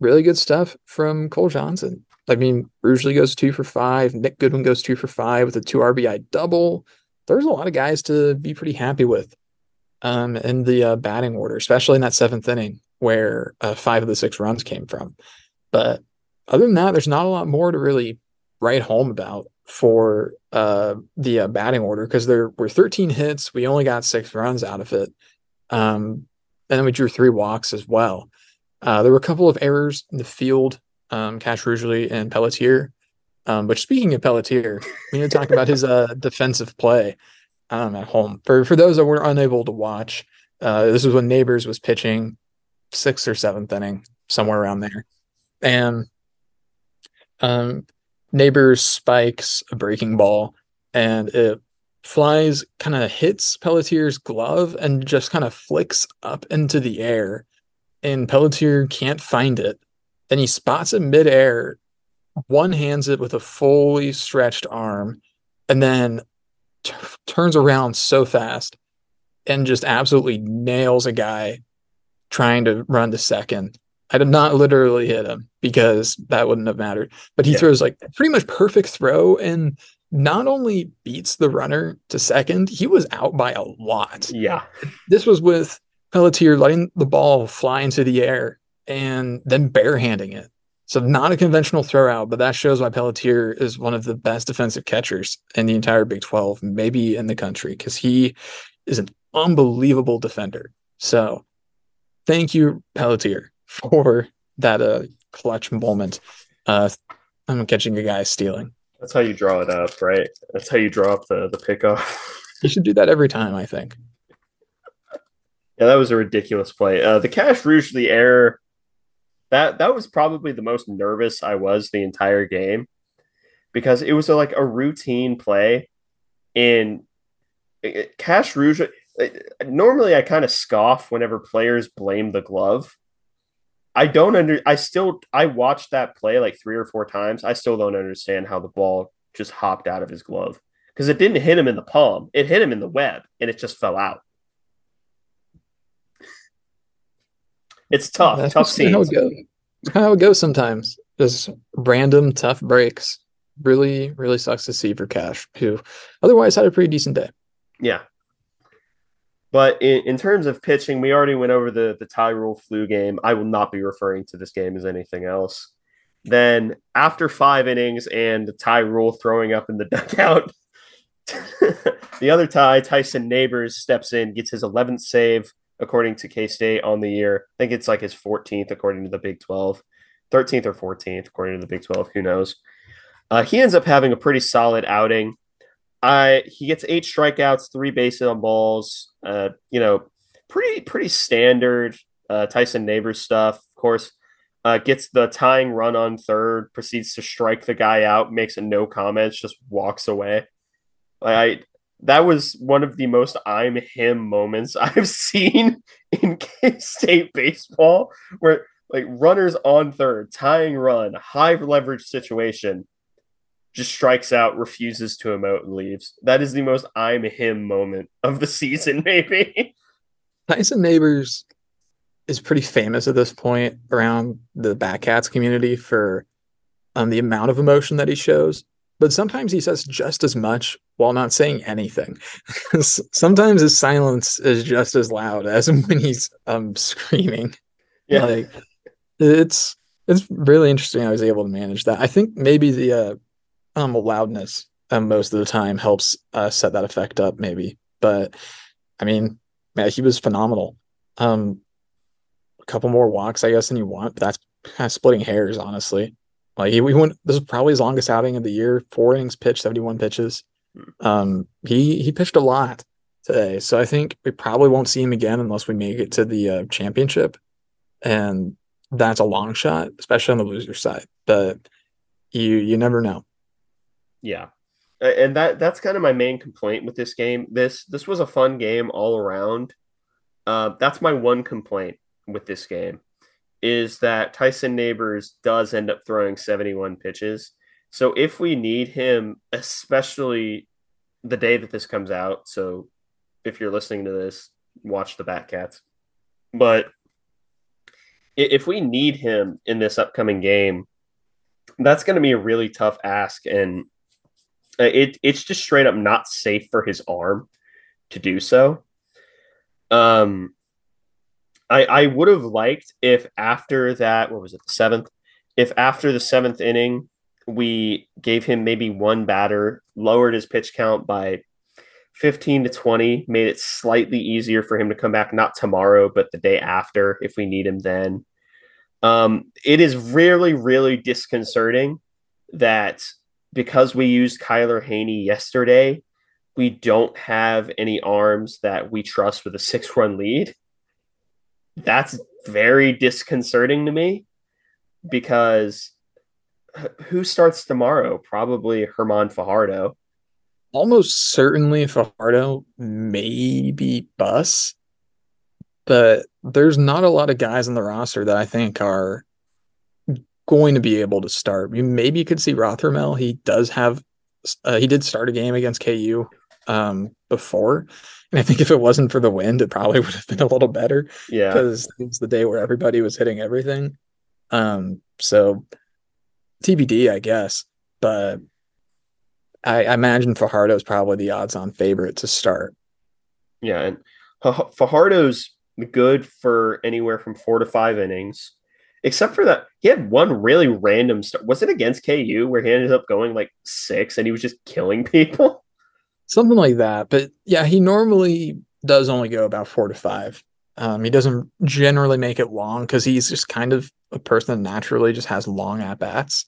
Really good stuff from Cole Johnson. I mean, Rugely goes two for five. Nick Goodwin goes two for five with a two RBI double. There's a lot of guys to be pretty happy with um, in the uh, batting order, especially in that seventh inning where uh, five of the six runs came from. But other than that, there's not a lot more to really write home about for uh, the uh, batting order because there were 13 hits. We only got six runs out of it. Um, and then we drew three walks as well. Uh, there were a couple of errors in the field, um, Cash Rugely and Pelletier. Um, but speaking of Pelletier, we need to talk about his uh, defensive play um, at home. For for those that were unable to watch, uh, this was when Neighbors was pitching sixth or seventh inning, somewhere around there, and um, Neighbors spikes a breaking ball, and it flies, kind of hits Pelletier's glove, and just kind of flicks up into the air, and Pelletier can't find it, and he spots it midair one hands it with a fully stretched arm and then t- turns around so fast and just absolutely nails a guy trying to run to second. I did not literally hit him because that wouldn't have mattered. But he yeah. throws like pretty much perfect throw and not only beats the runner to second, he was out by a lot. Yeah. This was with Pelletier letting the ball fly into the air and then barehanding it. So not a conventional throw out, but that shows why Pelletier is one of the best defensive catchers in the entire Big 12, maybe in the country, because he is an unbelievable defender. So thank you, Pelletier, for that uh, clutch moment. Uh, I'm catching a guy stealing. That's how you draw it up, right? That's how you draw up the, the pickoff. you should do that every time, I think. Yeah, that was a ridiculous play. Uh, the Cash rouge, the error that that was probably the most nervous I was the entire game because it was a, like a routine play in Cash Rouge. Normally, I kind of scoff whenever players blame the glove. I don't under. I still I watched that play like three or four times. I still don't understand how the ball just hopped out of his glove because it didn't hit him in the palm. It hit him in the web, and it just fell out. It's tough. That's tough scene. How it goes. It's kind of how it goes sometimes. Just random tough breaks. Really, really sucks to see for Cash, who otherwise had a pretty decent day. Yeah. But in, in terms of pitching, we already went over the the Ty Ruhl flu game. I will not be referring to this game as anything else. Then after five innings and Ty Ruhl throwing up in the dugout, the other Ty, Tyson Neighbors, steps in, gets his 11th save, according to K State on the year. I think it's like his 14th according to the Big 12, 13th or 14th according to the Big 12. Who knows? Uh, he ends up having a pretty solid outing. I he gets eight strikeouts, three bases on balls. Uh, you know, pretty pretty standard uh, Tyson Neighbors stuff. Of course, uh, gets the tying run on third, proceeds to strike the guy out, makes a no comments, just walks away. I that was one of the most I'm him moments I've seen in K State baseball, where like runners on third, tying run, high leverage situation, just strikes out, refuses to emote, and leaves. That is the most I'm him moment of the season, maybe. Tyson Neighbors is pretty famous at this point around the Batcats community for um, the amount of emotion that he shows but sometimes he says just as much while not saying anything. sometimes his silence is just as loud as when he's um screaming. Yeah. Like it's it's really interesting how he's able to manage that. I think maybe the uh um loudness um, most of the time helps uh, set that effect up, maybe. But I mean, yeah, he was phenomenal. Um, a couple more walks, I guess, than you want. But that's kind of splitting hairs, honestly. Like he, we went. This is probably his longest outing of the year. Four innings pitched, seventy-one pitches. Hmm. Um, he he pitched a lot today, so I think we probably won't see him again unless we make it to the uh, championship. and that's a long shot, especially on the loser side. But you you never know. Yeah. And that that's kind of my main complaint with this game. This this was a fun game all around. Uh, that's my one complaint with this game is that Tyson Neighbors does end up throwing 71 pitches. So if we need him, especially the day that this comes out, so if you're listening to this, watch the Batcats. But if we need him in this upcoming game, that's going to be a really tough ask, and it it's just straight up not safe for his arm to do so. Um, I I would have liked if after that, what was it, the seventh? If after the seventh inning, we gave him maybe one batter, lowered his pitch count by 15 to 20, made it slightly easier for him to come back, not tomorrow, but the day after if we need him then. Um, it is really, really disconcerting that because we used Kyler Haney yesterday, we don't have any arms that we trust with a six run lead. That's very disconcerting to me because who starts tomorrow? Probably Herman Fajardo. Almost certainly Fajardo, maybe Bus but there's not a lot of guys on the roster that I think are going to be able to start. You maybe could see Rothermel. He does have, uh, he did start a game against KU um, before, and I think if it wasn't for the wind, it probably would have been a little better. Yeah, because it was the day where everybody was hitting everything. Um, so TBD, I guess, but I, I imagine Fajardo is probably the odds-on favorite to start. Yeah, and Fajardo's good for anywhere from four to five innings. Except for that, he had one really random start. Was it against KU where he ended up going like six and he was just killing people? Something like that. But yeah, he normally does only go about four to five. Um, he doesn't generally make it long because he's just kind of a person that naturally just has long at bats.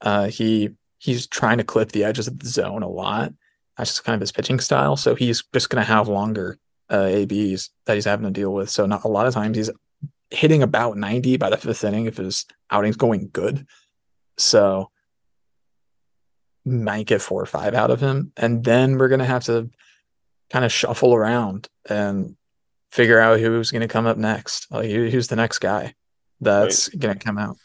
Uh, he he's trying to clip the edges of the zone a lot. That's just kind of his pitching style. So he's just going to have longer uh, ABs that he's having to deal with. So not a lot of times he's hitting about 90 by the fifth inning if his outing's going good. So might get four or five out of him. And then we're gonna have to kind of shuffle around and figure out who's gonna come up next. Like who's the next guy that's right. gonna come out.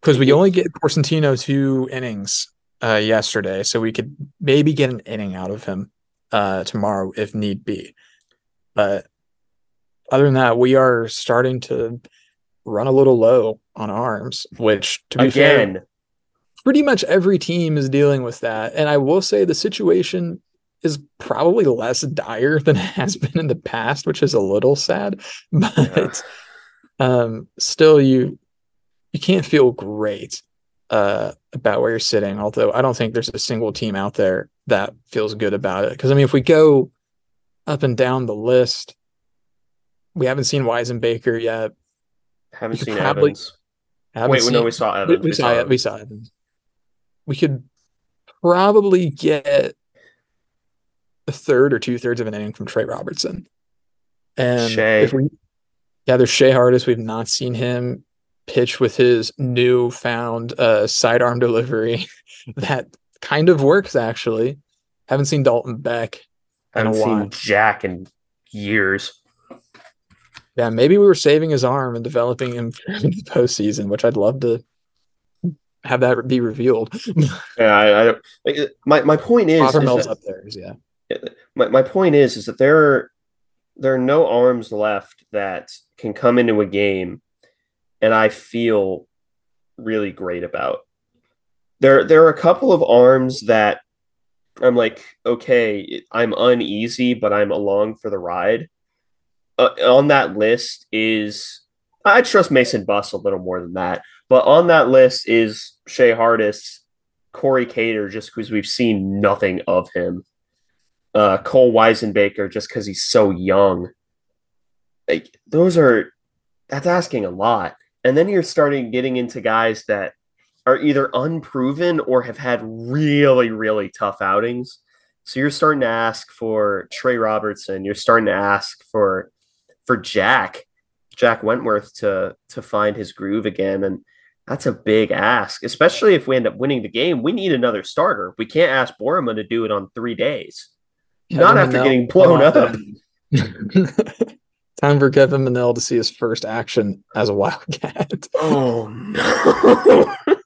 Because we only get Cosentino two innings uh, yesterday, so we could maybe get an inning out of him uh, tomorrow if need be. But other than that, we are starting to run a little low on arms, which to be Again. fair, pretty much every team is dealing with that. And I will say the situation is probably less dire than it has been in the past, which is a little sad. But yeah. um, still, you you can't feel great uh, about where you're sitting. Although I don't think there's a single team out there that feels good about it. Because I mean, if we go up and down the list. We haven't seen Weisenbaker yet. Haven't seen probably, Evans. Haven't Wait, seen, no, we saw Evans. We, we, saw, it. We saw Evans. We could probably get a third or two thirds of an inning from Trey Robertson. And Shea. if we, yeah, there's Shea Hartis. We've not seen him pitch with his newfound uh, sidearm delivery that kind of works actually. Haven't seen Dalton Beck. I haven't seen Jack in years. Yeah, maybe we were saving his arm and developing him for the postseason, which I'd love to have that be revealed. yeah, I, I like, my my point is, is that, up there. Yeah. My my point is is that there are there are no arms left that can come into a game, and I feel really great about. There there are a couple of arms that I'm like, okay, I'm uneasy, but I'm along for the ride. Uh, on that list is I trust Mason Buss a little more than that, but on that list is Shea Hartis, Corey Cater, just because we've seen nothing of him. Uh, Cole Weisenbaker, just because he's so young. Like those are that's asking a lot. And then you're starting getting into guys that are either unproven or have had really, really tough outings. So you're starting to ask for Trey Robertson. You're starting to ask for for Jack. Jack Wentworth to to find his groove again, and that's a big ask, especially if we end up winning the game. We need another starter. We can't ask Boerema to do it on three days, not after getting blown up. Time for Kevin Mannell to see his first action as a Wildcat. Oh no!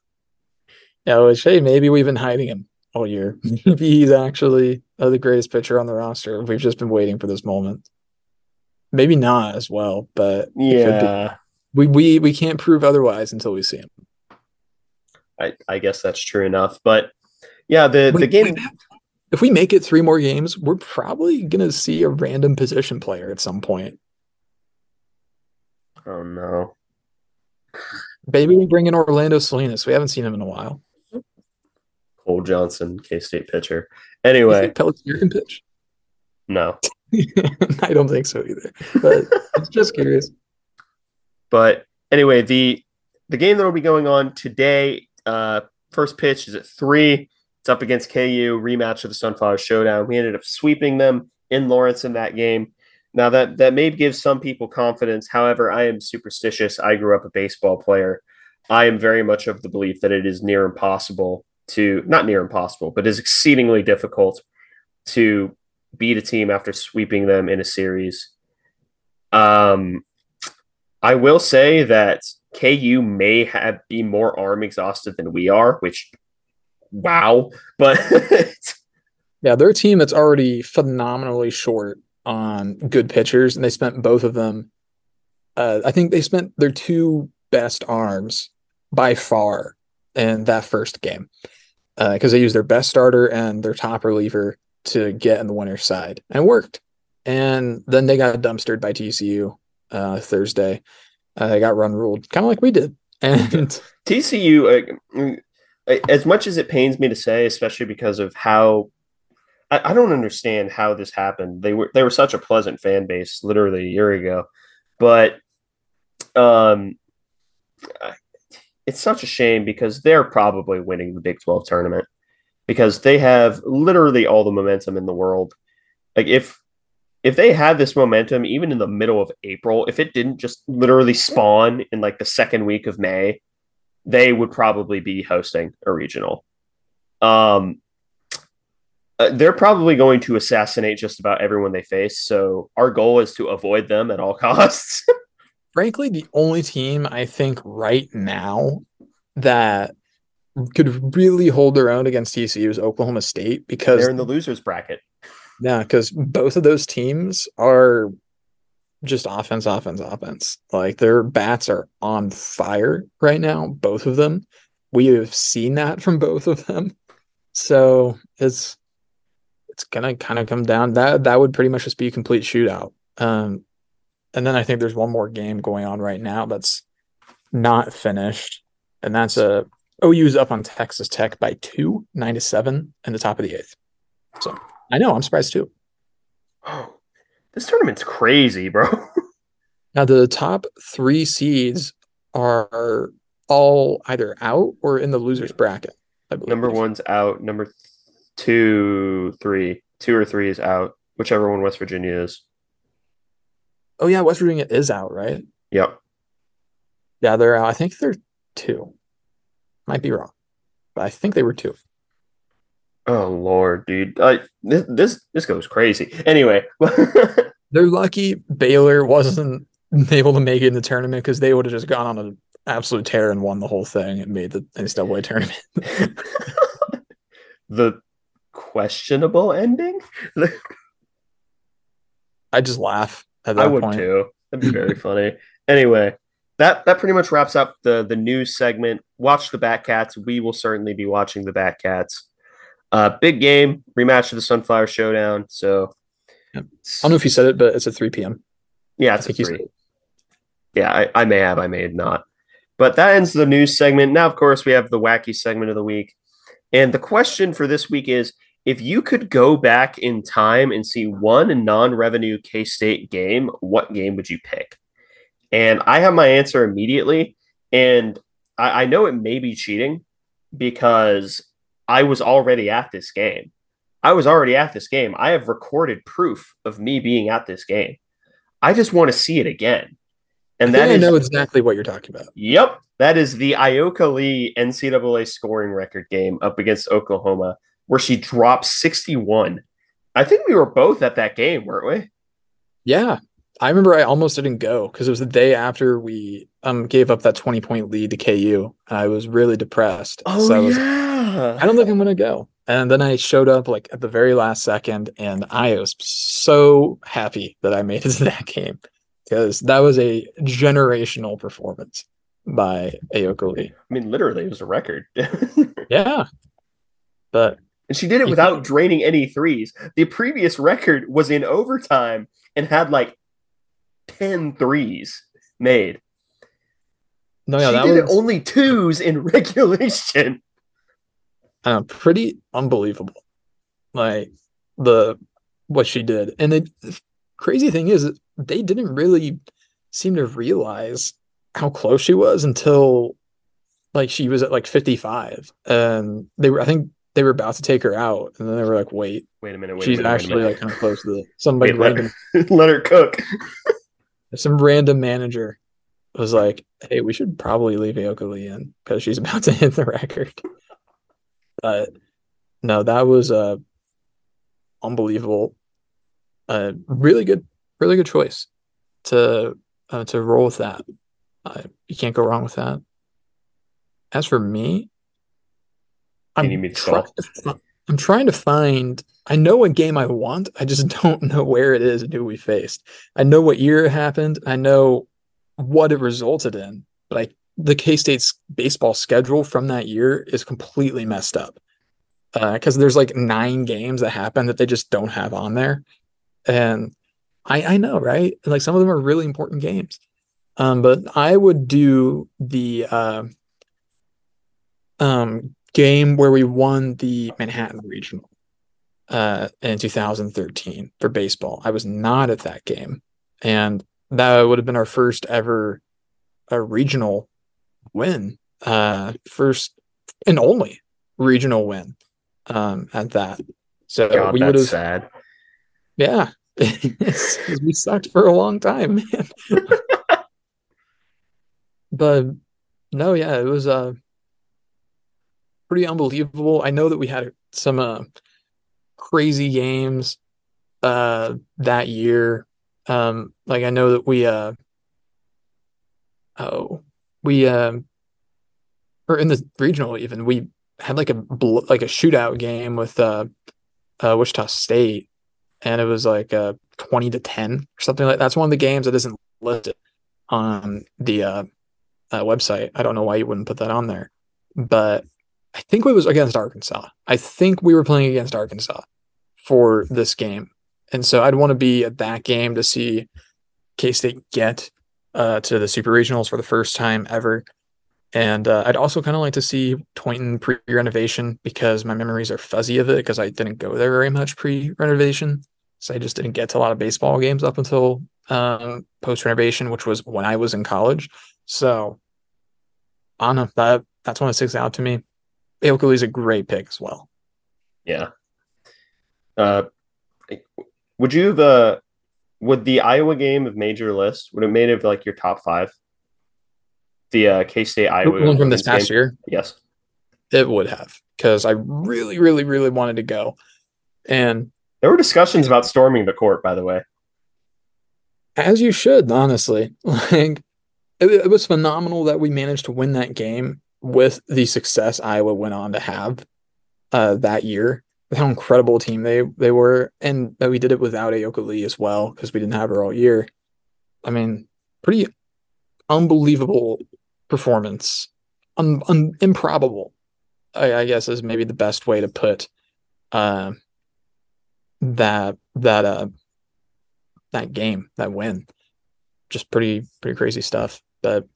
yeah, which hey, maybe we've been hiding him all year. maybe he's actually uh, the greatest pitcher on the roster. We've just been waiting for this moment. Maybe not as well, but yeah, we we we can't prove otherwise until we see him. I I guess that's true enough, but yeah, the the game. If we make it three more games, we're probably gonna see a random position player at some point. Oh no. Maybe we bring in Orlando Salinas. We haven't seen him in a while. Cole Johnson, K State pitcher. Anyway, Pelletier can pitch. No, I don't think so either. But it's just curious. But anyway, the the game that will be going on today, uh, first pitch is at three. It's up against KU, rematch of the Sunflower Showdown. We ended up sweeping them in Lawrence in that game. Now that that may give some people confidence. However, I am superstitious. I grew up a baseball player. I am very much of the belief that it is near impossible to not near impossible, but is exceedingly difficult to beat a team after sweeping them in a series. Um, I will say that KU may have be more arm exhausted than we are, which wow, but yeah, they're a team that's already phenomenally short on good pitchers, and they spent both of them. Uh, I think they spent their two best arms by far in that first game because uh, they used their best starter and their top reliever to get in the winner's side, and worked. And then they got dumpstered by TCU uh, Thursday. Uh, they got run ruled, kind of like we did. And TCU, uh, as much as it pains me to say, especially because of how I, I, don't understand how this happened. They were they were such a pleasant fan base literally a year ago, but um, it's such a shame because they're probably winning the Big Twelve tournament because they have literally all the momentum in the world. Like if if they had this momentum even in the middle of April, if it didn't just literally spawn in like the second week of May, they would probably be hosting a regional. Um, uh, they're probably going to assassinate just about everyone they face. So our goal is to avoid them at all costs. Frankly, the only team I think right now that could really hold their own against TCU is Oklahoma State because they're in the losers bracket. Yeah, because both of those teams are just offense, offense, offense. Like their bats are on fire right now, both of them. We have seen that from both of them. So it's it's gonna kind of come down that that would pretty much just be a complete shootout. Um, and then I think there's one more game going on right now that's not finished, and that's a OU's up on Texas Tech by two, nine to seven, in the top of the eighth. So I know I'm surprised too. Oh, this tournament's crazy, bro. now the top three seeds are all either out or in the losers bracket. Number one's out. Number two, three, two or three is out. Whichever one West Virginia is. Oh yeah, West Virginia is out, right? Yep. Yeah, they're out. I think they're two. Might be wrong, but I think they were two. Oh lord, dude! I, this this this goes crazy. Anyway, they're lucky Baylor wasn't able to make it in the tournament because they would have just gone on an absolute tear and won the whole thing and made the NCAA tournament. the questionable ending. I just laugh at that. I would point. too. That'd be very funny. Anyway, that that pretty much wraps up the the news segment. Watch the Batcats. We will certainly be watching the Batcats. Uh, big game rematch of the Sunflower Showdown. So I don't know if you said it, but it's at three p.m. Yeah, it's at three. Yeah, I, I may have, I may have not. But that ends the news segment. Now, of course, we have the wacky segment of the week. And the question for this week is if you could go back in time and see one non revenue K State game, what game would you pick? And I have my answer immediately. And I, I know it may be cheating because I was already at this game. I was already at this game. I have recorded proof of me being at this game. I just want to see it again. And I that I know exactly what you're talking about. Yep, that is the Ayoka Lee NCAA scoring record game up against Oklahoma, where she dropped 61. I think we were both at that game, weren't we? Yeah. I remember I almost didn't go because it was the day after we um gave up that 20 point lead to KU. and I was really depressed. Oh so I was yeah. I don't think I'm gonna go. And then I showed up like at the very last second, and I was so happy that I made it to that game because that was a generational performance by Ayoka Lee. I mean, literally, it was a record. Yeah, but and she did it without draining any threes. The previous record was in overtime and had like 10 threes made. no, yeah, she that did was only twos in regulation. uh, pretty unbelievable. Like the what she did, and the crazy thing is, they didn't really seem to realize how close she was until like she was at like 55, and they were. I think they were about to take her out, and then they were like, "Wait, Wait a minute. Wait she's a minute, actually a like kind of close to the some Wait, let- minute. let her cook. Some random manager was like, "Hey, we should probably leave Ayoka Lee in because she's about to hit the record." But no, that was uh unbelievable. Uh, really good, really good choice to uh, to roll with that. Uh, you can't go wrong with that. As for me, I'm need me to try-? I'm trying to find. I know what game I want. I just don't know where it is and who we faced. I know what year it happened. I know what it resulted in, but I the K State's baseball schedule from that year is completely messed up because there's like nine games that happen that they just don't have on there, and I I know right. Like some of them are really important games, um, but I would do the uh, um game where we won the Manhattan Regional uh, in 2013 for baseball. I was not at that game, and that would have been our first ever a regional win, uh, first and only regional win um, at that. So God, we would have, sad. yeah, we sucked for a long time, man. but no, yeah, it was uh pretty unbelievable. I know that we had some uh, crazy games uh that year. Um like I know that we uh oh we um or in the regional even we had like a bl- like a shootout game with uh, uh Wichita State and it was like uh 20 to 10 or something like that's one of the games that isn't listed on the uh, uh website. I don't know why you wouldn't put that on there. But I think it was against Arkansas. I think we were playing against Arkansas for this game. And so I'd want to be at that game to see K State get uh, to the Super Regionals for the first time ever. And uh, I'd also kind of like to see Tointon pre renovation because my memories are fuzzy of it because I didn't go there very much pre renovation. So I just didn't get to a lot of baseball games up until um, post renovation, which was when I was in college. So I don't know. That, that's one that sticks out to me. Is a great pick as well. Yeah. Uh, would you have uh, would the Iowa game have made your list? Would it made it like your top five? The uh, K State Iowa One from this past game? year, Yes. it would have because I really, really, really wanted to go. And There were discussions about storming the court, by the way. as you should, honestly, like it, it was phenomenal that we managed to win that game with the success Iowa went on to have uh, that year. How incredible a team they they were, and that we did it without Ayoka Lee as well because we didn't have her all year. I mean, pretty unbelievable performance, un, un, improbable. I, I guess is maybe the best way to put uh, that that uh that game that win. Just pretty pretty crazy stuff. But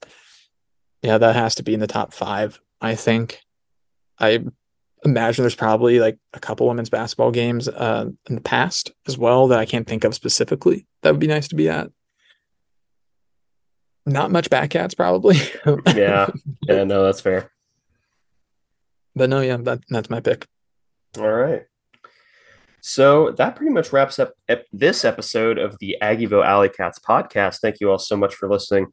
yeah, that has to be in the top five. I think. I imagine there's probably like a couple women's basketball games uh, in the past as well that I can't think of specifically. That would be nice to be at. Not much Batcats probably. Yeah. Yeah, no, that's fair. but no, yeah, that that's my pick. All right. So that pretty much wraps up ep- this episode of the Aggieville Alley Cats podcast. Thank you all so much for listening.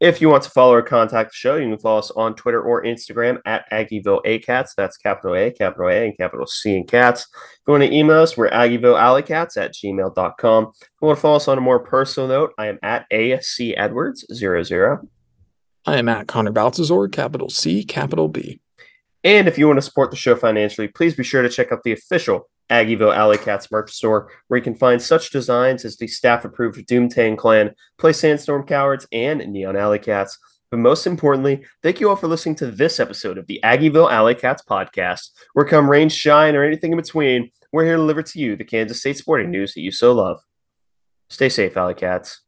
If you want to follow or contact the show, you can follow us on Twitter or Instagram at Aggieville ACats. That's capital A, capital A, and capital C in cats. If you want to email us, we're AggievilleAlleyCats at gmail.com. If you want to follow us on a more personal note, I am at ASC Edwards 00. I am at Connor Baltazar, capital C, capital B. And if you want to support the show financially, please be sure to check out the official Aggieville Alley Cats merch store, where you can find such designs as the staff approved Doomtang Clan, Play Sandstorm Cowards, and Neon Alley Cats. But most importantly, thank you all for listening to this episode of the Aggieville Alley Cats podcast, where come rain, shine, or anything in between, we're here to deliver to you the Kansas State sporting news that you so love. Stay safe, Alley Cats.